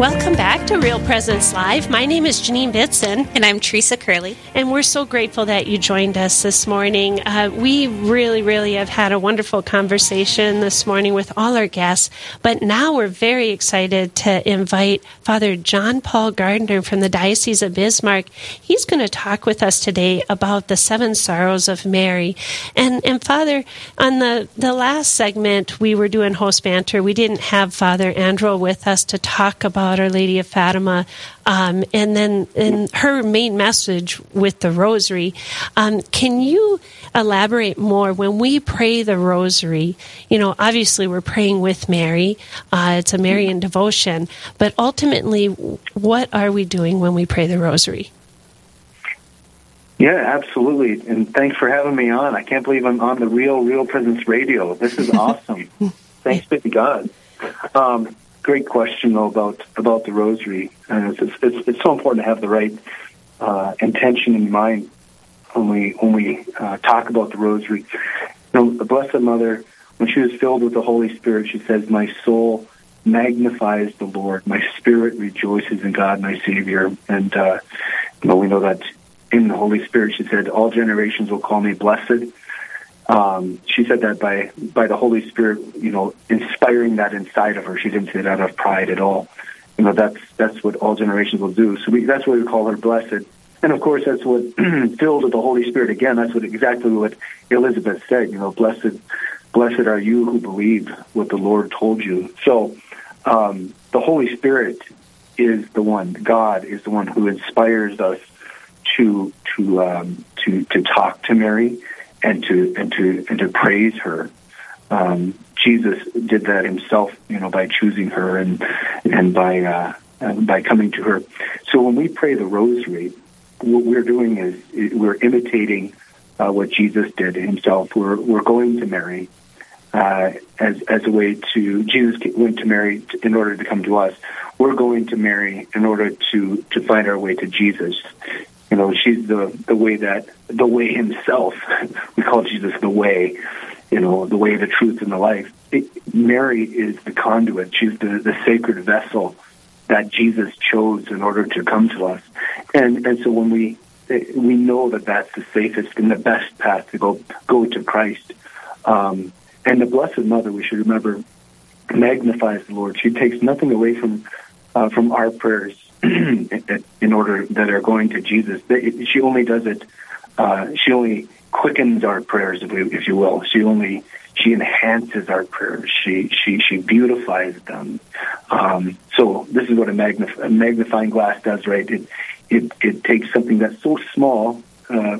Welcome back to Real Presence Live. My name is Janine Bitson. And I'm Teresa Curley. And we're so grateful that you joined us this morning. Uh, we really, really have had a wonderful conversation this morning with all our guests. But now we're very excited to invite Father John Paul Gardner from the Diocese of Bismarck. He's going to talk with us today about the seven sorrows of Mary. And, and Father, on the, the last segment, we were doing host banter. We didn't have Father Andrew with us to talk about about Our Lady of Fatima, um, and then in her main message with the Rosary. Um, can you elaborate more when we pray the Rosary? You know, obviously we're praying with Mary. Uh, it's a Marian devotion, but ultimately, what are we doing when we pray the Rosary? Yeah, absolutely. And thanks for having me on. I can't believe I'm on the Real Real Presence Radio. This is awesome. thanks be to God. Um, great question though about about the rosary, and it's it's, it's so important to have the right uh, intention in mind when we when we uh, talk about the rosary. You know, the Blessed Mother, when she was filled with the Holy Spirit, she says, "My soul magnifies the Lord; my spirit rejoices in God, my Savior." And uh, you know, we know that in the Holy Spirit, she said, "All generations will call me blessed." Um, she said that by by the Holy Spirit, you know, inspiring that inside of her. She didn't say that out of pride at all. You know, that's that's what all generations will do. So we, that's why we call her blessed. And of course, that's what filled with the Holy Spirit. Again, that's what exactly what Elizabeth said. You know, blessed, blessed are you who believe what the Lord told you. So um, the Holy Spirit is the one. God is the one who inspires us to to um, to to talk to Mary and to and to and to praise her. Um, Jesus did that himself, you know, by choosing her and and by uh, by coming to her. So when we pray the Rosary, what we're doing is we're imitating uh, what Jesus did himself. We're we're going to Mary uh, as as a way to Jesus went to Mary in order to come to us. We're going to Mary in order to to find our way to Jesus you know, she's the the way that the way himself. we call Jesus the way, you know, the way, the truth, and the life. It, Mary is the conduit. She's the the sacred vessel that Jesus chose in order to come to us. And and so when we we know that that's the safest and the best path to go go to Christ. Um, and the Blessed Mother, we should remember, magnifies the Lord. She takes nothing away from uh, from our prayers in order that are going to Jesus. She only does it. Uh, she only quickens our prayers, if, we, if you will. She only she enhances our prayers. She she she beautifies them. Um, so this is what a, magnif- a, magnifying glass does, right? It it it takes something that's so small. Uh,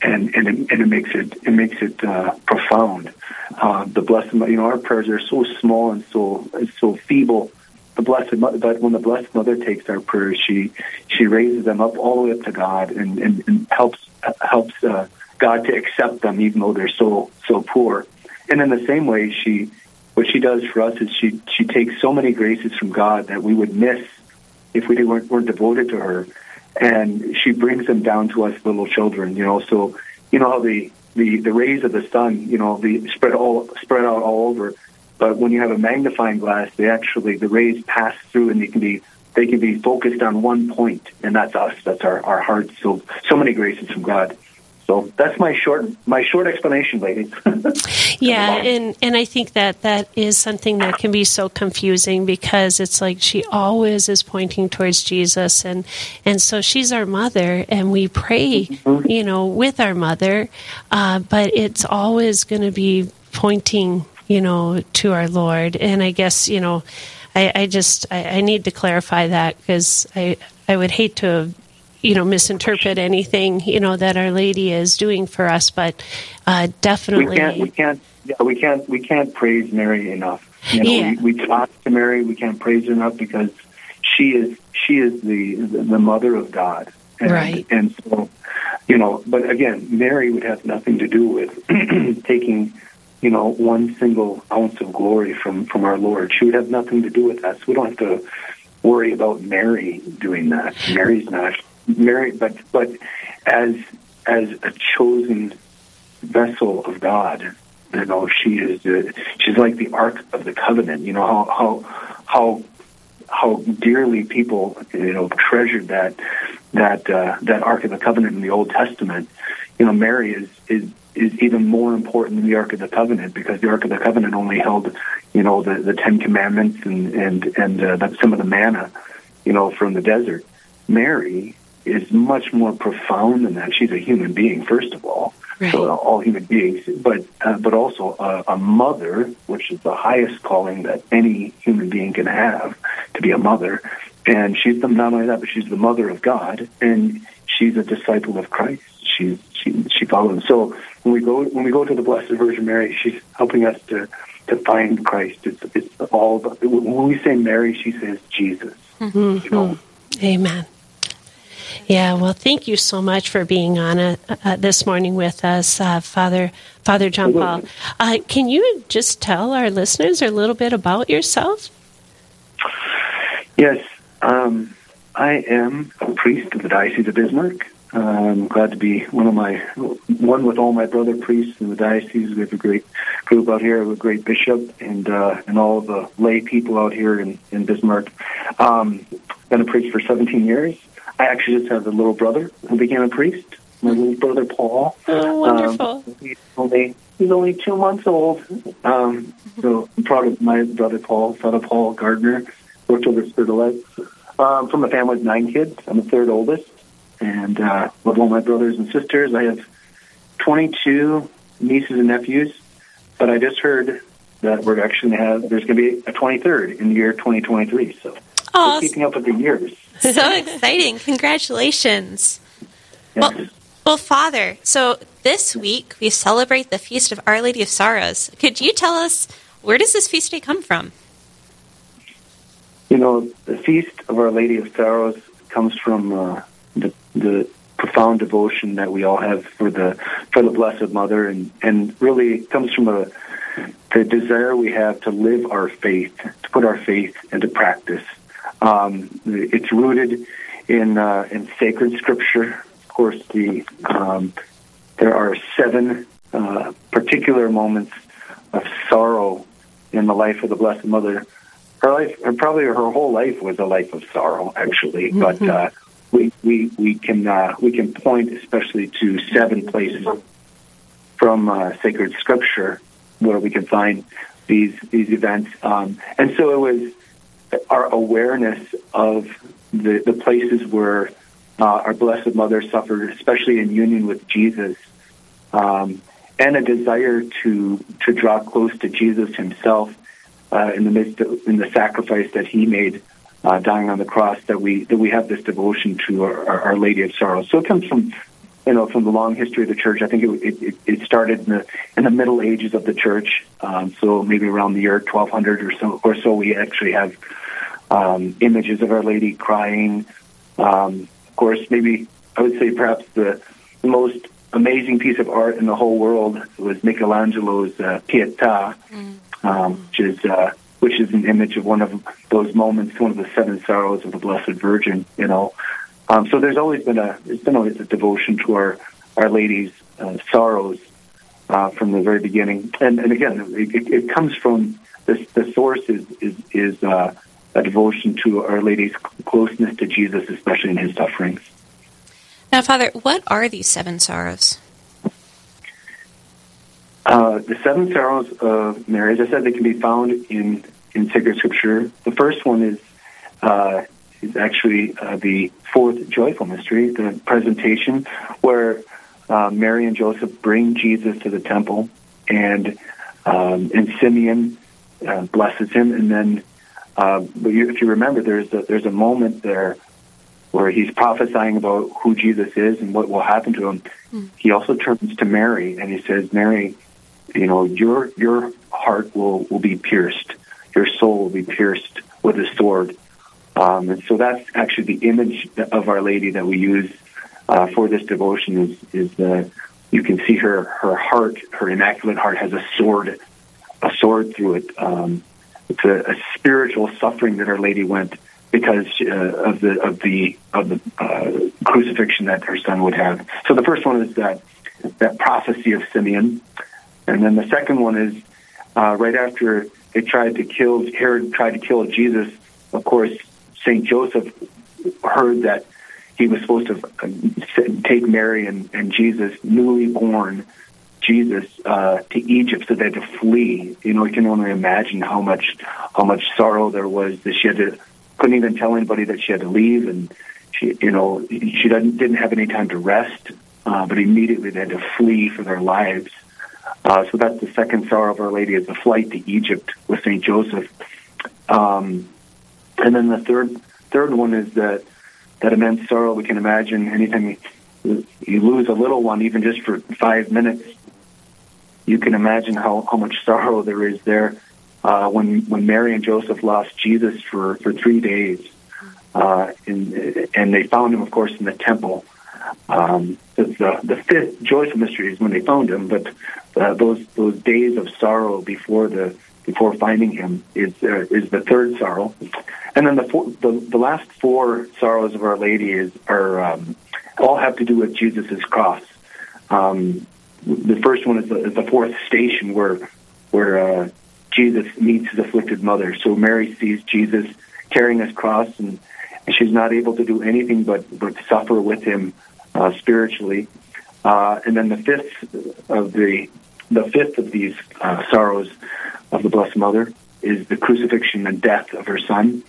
and and it, and it makes it it makes it uh, profound. Uh, the blessed, you know, our prayers are so small and so so feeble the Blessed Mother, but when the Blessed Mother takes our prayers, she she raises them up all the way up to God and, and, and helps helps uh, God to accept them, even though they're so so poor. And in the same way, she what she does for us is she she takes so many graces from God that we would miss if we weren't, weren't devoted to her, and she brings them down to us little children. You know, so you know how the the the rays of the sun, you know, the spread all spread out all over but when you have a magnifying glass, they actually the rays pass through and they can be they can be focused on one point, and that's us. That's our our hearts. So so many graces from God. So that's my short my short explanation, ladies. yeah, and and I think that that is something that can be so confusing because it's like she always is pointing towards Jesus, and and so she's our mother, and we pray, mm-hmm. you know, with our mother, uh, but it's always going to be pointing you know, to our Lord. And I guess, you know, I, I just I, I, need to clarify that because I I would hate to you know misinterpret anything you know that Our Lady is doing for us, but uh, definitely we can't we can't yeah, we can't we can't praise Mary enough. You know, yeah. we, we talk to Mary, we can't praise her enough because she is she is the the mother of God, and, right? And so you know, but again, Mary would have nothing to do with taking you know, one single ounce of glory from from our Lord. She would have nothing to do with us. We don't have to worry about Mary doing that. Mary's not Mary, but but as as a chosen vessel of God, you know, she is the, she's like the Ark of the Covenant. You know how how how how dearly people you know treasured that that uh, that Ark of the Covenant in the Old Testament. You know, Mary is is is even more important than the Ark of the Covenant because the Ark of the Covenant only held, you know, the, the Ten Commandments and and and uh, some of the manna, you know, from the desert. Mary is much more profound than that. She's a human being, first of all. Right. So uh, all human beings, but uh, but also a, a mother, which is the highest calling that any human being can have, to be a mother. And she's the, not only that, but she's the mother of God, and she's a disciple of Christ. She's she she follows. So when we go when we go to the Blessed Virgin Mary, she's helping us to to find Christ. It's it's all when we say Mary, she says Jesus. Mm-hmm. You know? Amen. Yeah, well, thank you so much for being on uh, uh, this morning with us, uh, Father Father John Paul. Uh, can you just tell our listeners a little bit about yourself? Yes, um, I am a priest of the Diocese of Bismarck. I'm glad to be one of my one with all my brother priests in the diocese. We have a great group out here, with a great bishop, and uh, and all the lay people out here in in Bismarck. Um, been a priest for 17 years. I actually just have a little brother who became a priest. My little brother Paul. Oh, wonderful! Um, he's only he's only two months old. Um, so I'm proud of my brother Paul, Father Paul Gardner, worked over at Spirit of Life. Um, from a family of nine kids, I'm the third oldest and uh, love all my brothers and sisters. I have 22 nieces and nephews, but I just heard that we're actually going to have there's going to be a 23rd in the year 2023. So oh, keeping up with the years. So exciting! Congratulations. Yes. Well, well, Father. So this week we celebrate the feast of Our Lady of Sorrows. Could you tell us where does this feast day come from? You know, the feast of Our Lady of Sorrows comes from uh, the the profound devotion that we all have for the for the Blessed Mother, and and really comes from a the desire we have to live our faith, to put our faith into practice. Um, it's rooted in uh, in sacred scripture. Of course, the um, there are seven uh, particular moments of sorrow in the life of the Blessed Mother. Her life, probably her whole life, was a life of sorrow, actually. Mm-hmm. But uh, we we can uh, we can point especially to seven places from uh, sacred scripture where we can find these these events, um, and so it was our awareness of the the places where uh, our Blessed Mother suffered, especially in union with Jesus, um, and a desire to to draw close to Jesus Himself uh, in the midst of, in the sacrifice that He made uh, dying on the cross that we that we have this devotion to our, our, Lady of Sorrows. So it comes from you know from the long history of the church. I think it it, it started in the in the Middle Ages of the church. Um, so maybe around the year 1200 or so or so, we actually have um, images of Our Lady crying. Um, of course, maybe I would say perhaps the most amazing piece of art in the whole world was Michelangelo's uh, Pietà, mm. um, which is uh, which is an image of one of those moments, one of the seven sorrows of the Blessed Virgin. You know, um, so there's always been a there's been always a devotion to our Our Lady's uh, sorrows uh, from the very beginning, and and again, it, it comes from the the source is is is uh, a devotion to Our Lady's closeness to Jesus, especially in His sufferings. Now, Father, what are these seven sorrows? Uh, the seven sorrows of Mary, as I said, they can be found in in sacred scripture. The first one is uh, is actually uh, the fourth joyful mystery, the presentation, where uh, Mary and Joseph bring Jesus to the temple, and um, and Simeon uh, blesses him, and then uh, but you, if you remember, there's a, there's a moment there where he's prophesying about who Jesus is and what will happen to him. Mm. He also turns to Mary and he says, Mary, you know, your your heart will will be pierced, your soul will be pierced with a sword. Um, and so that's actually the image of Our Lady that we use uh, for this devotion. Is is that you can see her her heart, her immaculate heart, has a sword, a sword through it. Um, it's a, a spiritual suffering that Our Lady went because uh, of the of the of the uh, crucifixion that her son would have. So the first one is that that prophecy of Simeon, and then the second one is uh, right after they tried to kill Herod tried to kill Jesus. Of course, Saint Joseph heard that he was supposed to uh, take Mary and, and Jesus, newly born Jesus, uh, to Egypt, so they had to flee. You know, you can only imagine how much how much sorrow there was that she had to couldn't even tell anybody that she had to leave, and she, you know, she didn't didn't have any time to rest. Uh, but immediately they had to flee for their lives. Uh, so that's the second sorrow of Our Lady is the flight to Egypt with Saint Joseph. Um, and then the third third one is that that immense sorrow we can imagine anytime you, you lose a little one, even just for five minutes. You can imagine how, how much sorrow there is there uh, when when Mary and Joseph lost Jesus for, for three days, uh, in, and they found him, of course, in the temple. Um, the, the fifth joyful mystery is when they found him, but uh, those those days of sorrow before the before finding him is uh, is the third sorrow, and then the, four, the the last four sorrows of Our Lady is are um, all have to do with Jesus' cross. Um, the first one is the, is the fourth station where where uh, Jesus meets his afflicted mother. So Mary sees Jesus carrying his cross, and, and she's not able to do anything but but suffer with him uh, spiritually. Uh, and then the fifth of the the fifth of these uh, sorrows of the Blessed Mother is the crucifixion and death of her son.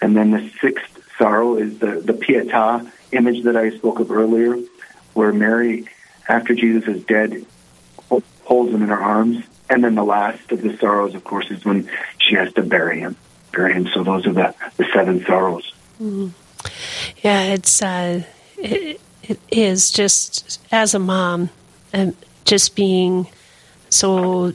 And then the sixth sorrow is the, the Pietà image that I spoke of earlier, where Mary, after Jesus is dead, holds him in her arms. And then the last of the sorrows, of course, is when she has to bury him. Bury him. So those are the, the seven sorrows. Mm-hmm. Yeah, it's uh, it, it is just as a mom, and just being so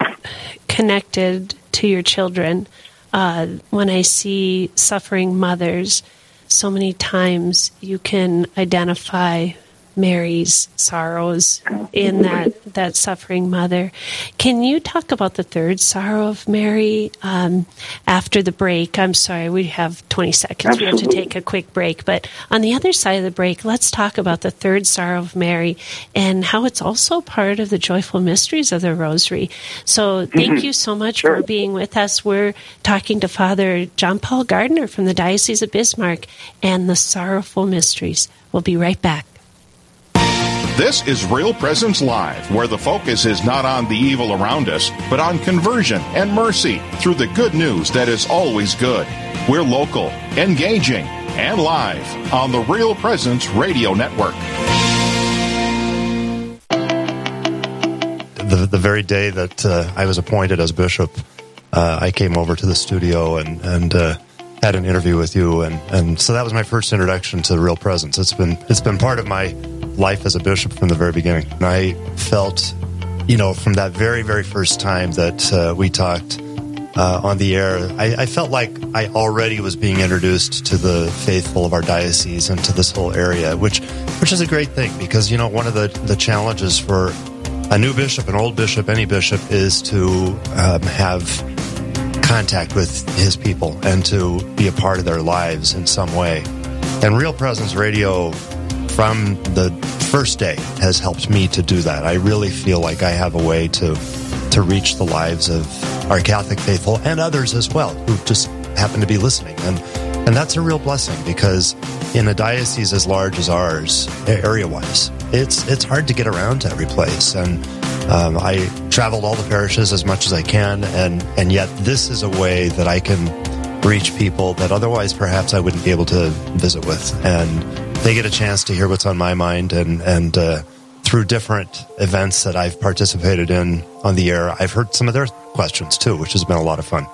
connected to your children. Uh, when I see suffering mothers, so many times you can identify Mary's sorrows in that that suffering mother. Can you talk about the third sorrow of Mary um, after the break? I'm sorry, we have 20 seconds. Absolutely. We have to take a quick break. But on the other side of the break, let's talk about the third sorrow of Mary and how it's also part of the joyful mysteries of the Rosary. So thank Mm-hmm. you so much Sure. for being with us. We're talking to Father John Paul Gardner from the Diocese of Bismarck and the sorrowful mysteries. We'll be right back. This is Real Presence Live, where the focus is not on the evil around us, but on conversion and mercy through the good news that is always good. We're local, engaging, and live on the Real Presence Radio Network. the the very day that uh, I was appointed as bishop, uh, I came over to the studio and and uh, had an interview with you, and and so that was my first introduction to real presence. It's been it's been part of my life as a bishop from the very beginning, and I felt, you know, from that very very first time that uh, we talked. Uh, on the air, I, I felt like I already was being introduced to the faithful of our diocese and to this whole area, which which is a great thing because you know one of the the challenges for a new bishop, an old bishop, any bishop is to um, have contact with his people and to be a part of their lives in some way. And Real Presence Radio, from the first day, has helped me to do that. I really feel like I have a way to to reach the lives of our Catholic faithful and others as well who just happen to be listening. And and that's a real blessing because in a diocese as large as ours, area wise, it's it's hard to get around to every place. And um, I traveled all the parishes as much as I can, and and yet this is a way that I can reach people that otherwise perhaps I wouldn't be able to visit with, and they get a chance to hear what's on my mind, and and uh, through different events that I've participated in on the air, I've heard some of their questions too, which has been a lot of fun.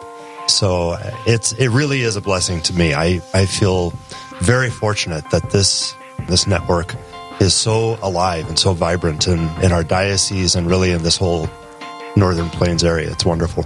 So uh, it's it really is a blessing to me. I I feel very fortunate that this this network is so alive and so vibrant in, in our diocese and really in this whole northern plains area. It's wonderful.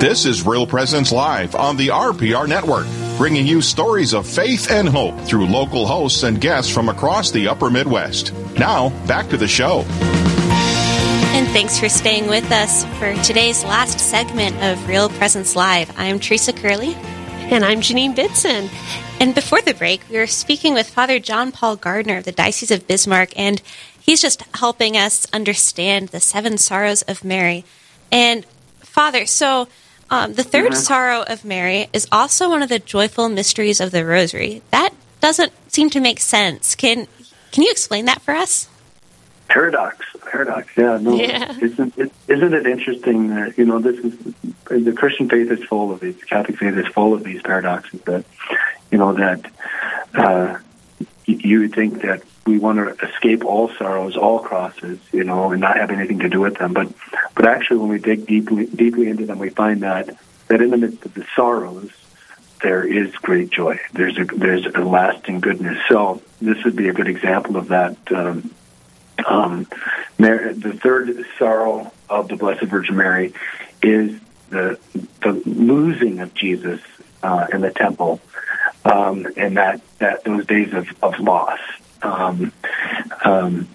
This is Real Presence Live on the RPR Network, bringing you stories of faith and hope through local hosts and guests from across the upper Midwest. Now, back to the show. And thanks for staying with us for today's last segment of Real Presence Live. I'm Teresa Curley. And I'm Janine Bitson. And before the break, we were speaking with Father John Paul Gardner of the Diocese of Bismarck, and he's just helping us understand the seven sorrows of Mary. And Father, so um, the 3rd mm-hmm. sorrow of Mary is also one of the joyful mysteries of the Rosary. That doesn't seem to make sense. Can can you explain that for us? Paradox, paradox. Yeah, no. Yeah. Isn't it, isn't it interesting that you know this is the Christian faith is full of these. Catholic faith is full of these paradoxes that you know that uh, you would think that we want to escape all sorrows, all crosses, you know, and not have anything to do with them. But but actually, when we dig deeply deeply into them, we find that that in the midst of the sorrows, there is great joy. There's a there's a lasting goodness. So this would be a good example of that. Um, um, the third sorrow of the Blessed Virgin Mary is the the losing of Jesus uh, in the temple, um, and that that those days of of loss. Um, um,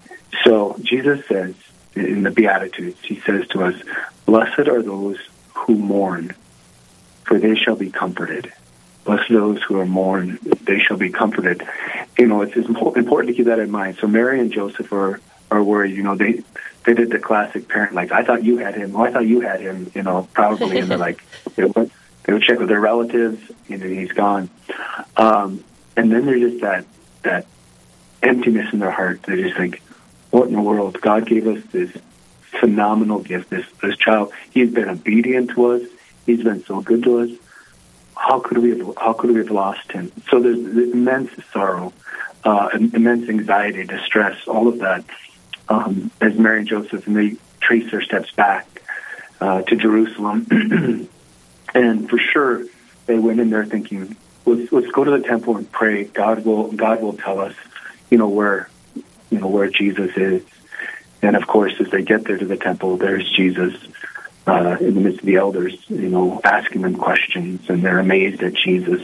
so Jesus says in the Beatitudes, he says to us, Blessed are those who mourn, for they shall be comforted. Blessed those who are mourn, they shall be comforted. You know, it's important to keep that in mind. So Mary and Joseph are, are worried. You know, they they did the classic parent, like, I thought you had him. Oh, I thought you had him, you know, probably. and they're like, they would, they would check with their relatives, you know, he's gone. Um, and then there's just that, that emptiness in their heart. They just think, what in the world? God gave us this phenomenal gift, this this child. He's been obedient to us. He's been so good to us. How could we have how could we have lost him? So there's immense sorrow, uh, immense anxiety, distress, all of that. Um, as Mary and Joseph and they trace their steps back uh, to Jerusalem, and for sure they went in there thinking, let's let's go to the temple and pray. God will God will tell us you know where you know where Jesus is. And of course, as they get there to the temple, there's Jesus uh, in the midst of the elders, you know, asking them questions, and they're amazed at Jesus.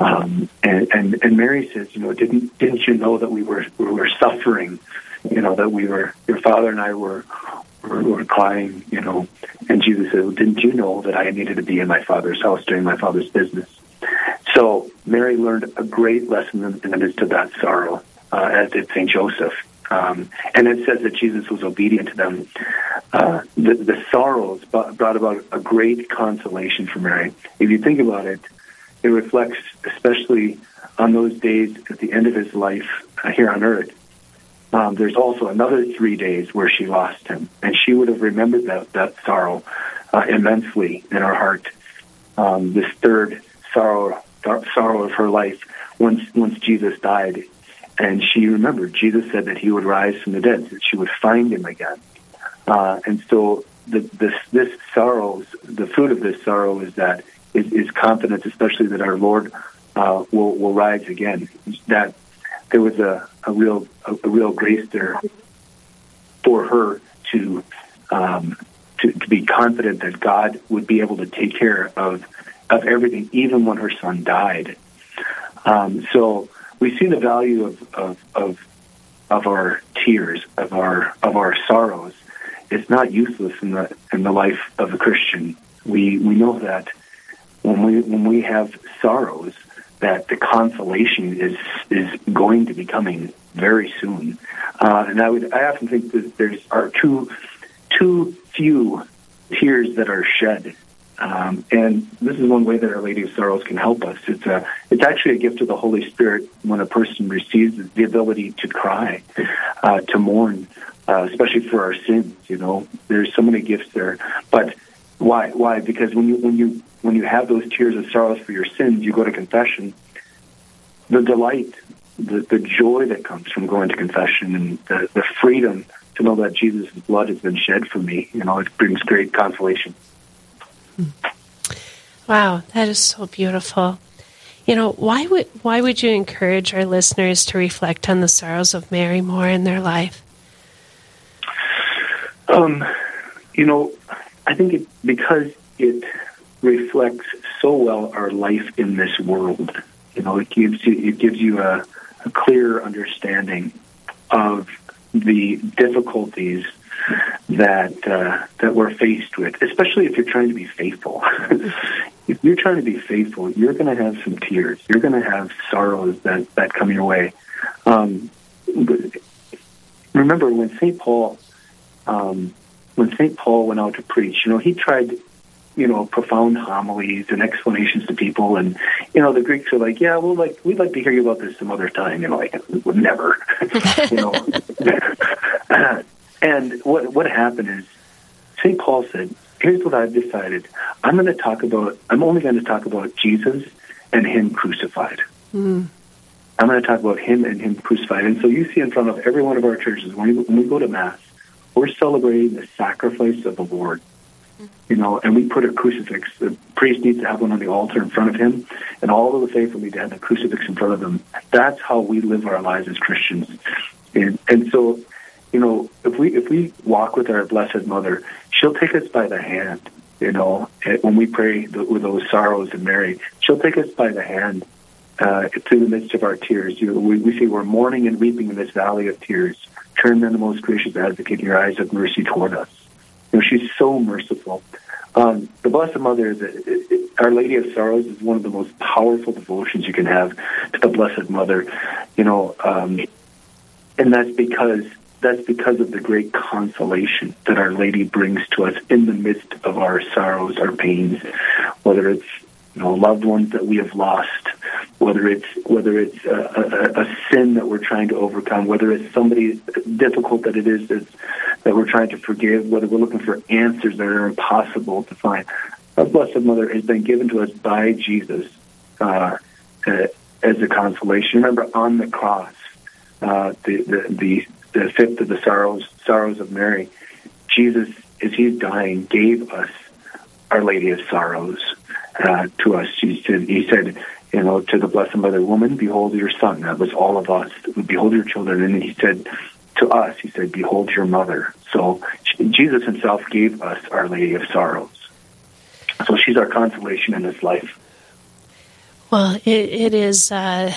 Um, and, and and Mary says, you know, didn't didn't you know that we were we were suffering, you know, that we were your father and I were were, were crying, you know, and Jesus said, well, didn't you know that I needed to be in my father's house doing my father's business? So Mary learned a great lesson in the midst of that sorrow uh, as did St. Joseph. Um, and it says that Jesus was obedient to them. Uh, the, the, sorrows brought about a great consolation for Mary. If you think about it, it reflects especially on those days at the end of his life uh, here on earth. Um, there's also another three days where she lost him, and she would have remembered that, that sorrow uh, immensely in her heart. Um, this third sorrow, sorrow of her life, once once Jesus died, and she remembered Jesus said that he would rise from the dead, that she would find him again. Uh, and so the, this this sorrow, the fruit of this sorrow is that is, is confidence, especially that our Lord uh, will will rise again. That there was a, a real a, a real grace there for her to, um, to to be confident that God would be able to take care of of everything, even when her son died. Um, so we see the value of, of, of, of our tears, of our, of our sorrows. It's not useless in the, in the life of a Christian. We, we know that when we, when we have sorrows, that the consolation is, is going to be coming very soon. Uh, and I would, I often think that there's are too, too few tears that are shed um, and this is one way that Our Lady of Sorrows can help us. It's a, it's actually a gift of the Holy Spirit when a person receives the ability to cry, uh, to mourn uh, especially for our sins. You know, there's so many gifts there. But why? Why? Because when you when you when you have those tears of sorrows for your sins, you go to confession. The delight, the the joy that comes from going to confession, and the, the freedom to know that Jesus' blood has been shed for me, you know, it brings great consolation. Wow, that is so beautiful. You know, why would why would you encourage our listeners to reflect on the sorrows of Mary more in their life? Um, you know, I think it, because it reflects so well our life in this world. You know, it gives you it gives you a, a clear understanding of the difficulties that uh, that we're faced with, especially if you're trying to be faithful. if you're trying to be faithful, you're going to have some tears. You're going to have sorrows that that come your way. Um, remember when Saint Paul, um, when Saint Paul went out to preach, you know, he tried, you know, profound homilies and explanations to people, and you know, the Greeks are like, yeah, well, like we'd like to hear you about this some other time. You know, like never, you know. and what what happened is, Saint Paul said, here's what I've decided. I'm going to talk about, I'm only going to talk about Jesus and Him crucified. Mm. I'm going to talk about Him and Him crucified. And so you see in front of every one of our churches, when we, when we go to Mass, we're celebrating the sacrifice of the Lord. You know, and we put a crucifix. The priest needs to have one on the altar in front of him, and all of the faithful need to have the crucifix in front of them. That's how we live our lives as Christians. And, and so you know, if we if we walk with our Blessed Mother, she'll take us by the hand. You know, when we pray with those sorrows and Mary, she'll take us by the hand uh, through the midst of our tears. You know, we, we say we're mourning and weeping in this valley of tears. Turn then the most gracious advocate your eyes of mercy toward us. You know, she's so merciful. Um, the Blessed Mother, the, Our Lady of Sorrows, is one of the most powerful devotions you can have to the Blessed Mother. You know, um, and that's because that's because of the great consolation that Our Lady brings to us in the midst of our sorrows, our pains, whether it's you know loved ones that we have lost, whether it's whether it's a, a, a sin that we're trying to overcome, whether it's somebody difficult that it is that we're trying to forgive, whether we're looking for answers that are impossible to find. Our Blessed Mother has been given to us by Jesus uh, uh, as a consolation. Remember, on the cross, uh, the, the the the fifth of the sorrows sorrows of Mary, Jesus, as he's dying, gave us Our Lady of Sorrows uh, to us. He said, he said, you know, to the Blessed Mother, woman, behold your son. That was all of us. Behold your children. And he said to us, he said, behold your mother. So Jesus himself gave us Our Lady of Sorrows. So she's our consolation in this life. Well, it, it is. Uh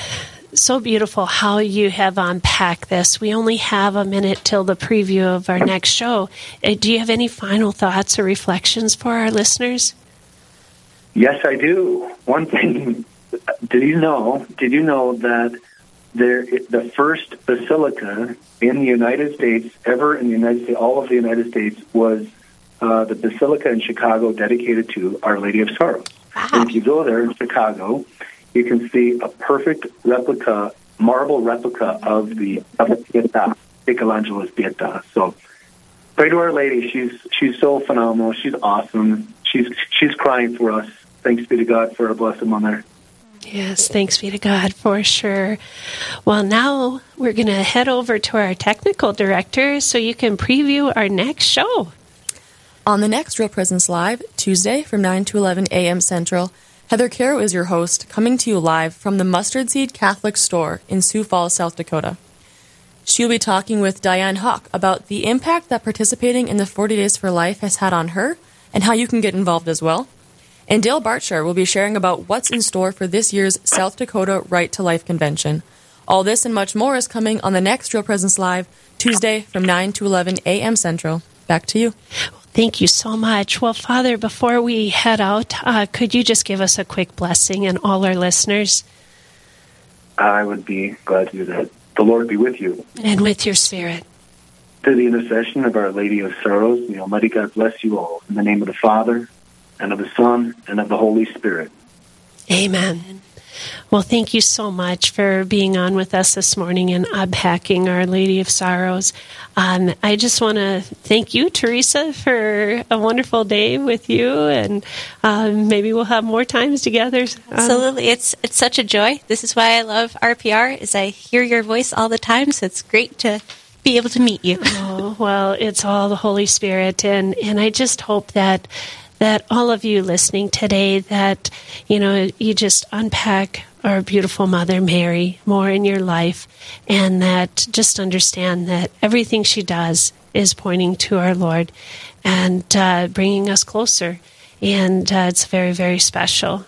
so beautiful how you have unpacked this. We only have a minute till the preview of our next show. Uh, do you have any final thoughts or reflections for our listeners? Yes, I do. One thing, did you know? Did you know that there, the first basilica in the United States, ever in the United States, all of the United States, was uh, the basilica in Chicago dedicated to Our Lady of Sorrows. Wow. And if you go there in Chicago, you can see a perfect replica, marble replica of the of the Pietà, Michelangelo's Pietà. So pray to Our Lady. She's she's so phenomenal. She's awesome. She's she's crying for us. Thanks be to God for our Blessed Mother. Yes, thanks be to God for sure. Well, now we're going to head over to our technical director so you can preview our next show. On the next Real Presence Live, Tuesday from 9 to 11 a.m. Central, Heather Caro is your host, coming to you live from the Mustard Seed Catholic Store in Sioux Falls, South Dakota. She'll be talking with Diane Hawk about the impact that participating in the 40 Days for Life has had on her and how you can get involved as well. And Dale Bartscher will be sharing about what's in store for this year's South Dakota Right to Life Convention. All this and much more is coming on the next Real Presence Live, Tuesday from 9 to 11 a.m. Central. Back to you. Thank you so much. Well, Father, before we head out, uh, could you just give us a quick blessing and all our listeners? I would be glad to do that. The Lord be with you. And with your spirit. Through the intercession of Our Lady of Sorrows, the Almighty God bless you all. In the name of the Father, and of the Son, and of the Holy Spirit. Amen. Well, thank you so much for being on with us this morning and unpacking Our Lady of Sorrows. Um, I just want to thank you, Teresa, for a wonderful day with you, and um, maybe we'll have more times together. Um, Absolutely, it's it's such a joy. This is why I love RPR. Is I hear your voice all the time, so it's great to be able to meet you. oh, well, it's all the Holy Spirit, and and I just hope that that all of you listening today that you know you just unpack our beautiful mother mary more in your life and that just understand that everything she does is pointing to our lord and uh, bringing us closer. And uh, it's very very special.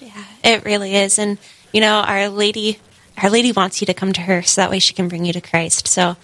Yeah it really is. And you know our lady our lady wants you to come to her so that way she can bring you to christ. So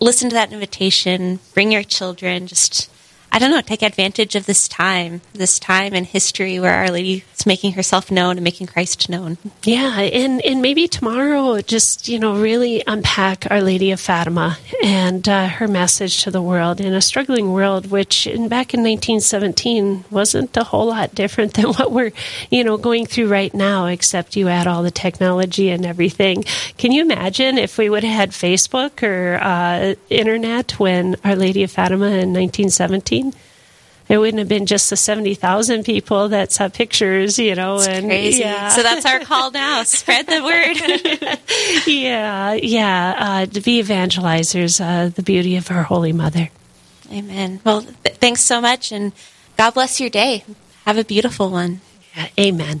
listen to that invitation. Bring your children. Just I don't know, take advantage of this time, this time in history where Our Lady is making herself known and making Christ known. Yeah, and, and maybe tomorrow just, you know, really unpack Our Lady of Fatima and uh, her message to the world in a struggling world, which in, back in 1917 wasn't a whole lot different than what we're, you know, going through right now, except you add all the technology and everything. Can you imagine if we would have had Facebook or uh, internet when Our Lady of Fatima in 1917? It wouldn't have been just the 70,000 people that saw pictures, you know. It's and crazy. Yeah. So that's our call now. Spread the word. yeah, yeah. Uh, to be evangelizers, uh, the beauty of our Holy Mother. Amen. Well, th- thanks so much, and God bless your day. Have a beautiful one. Yeah, amen.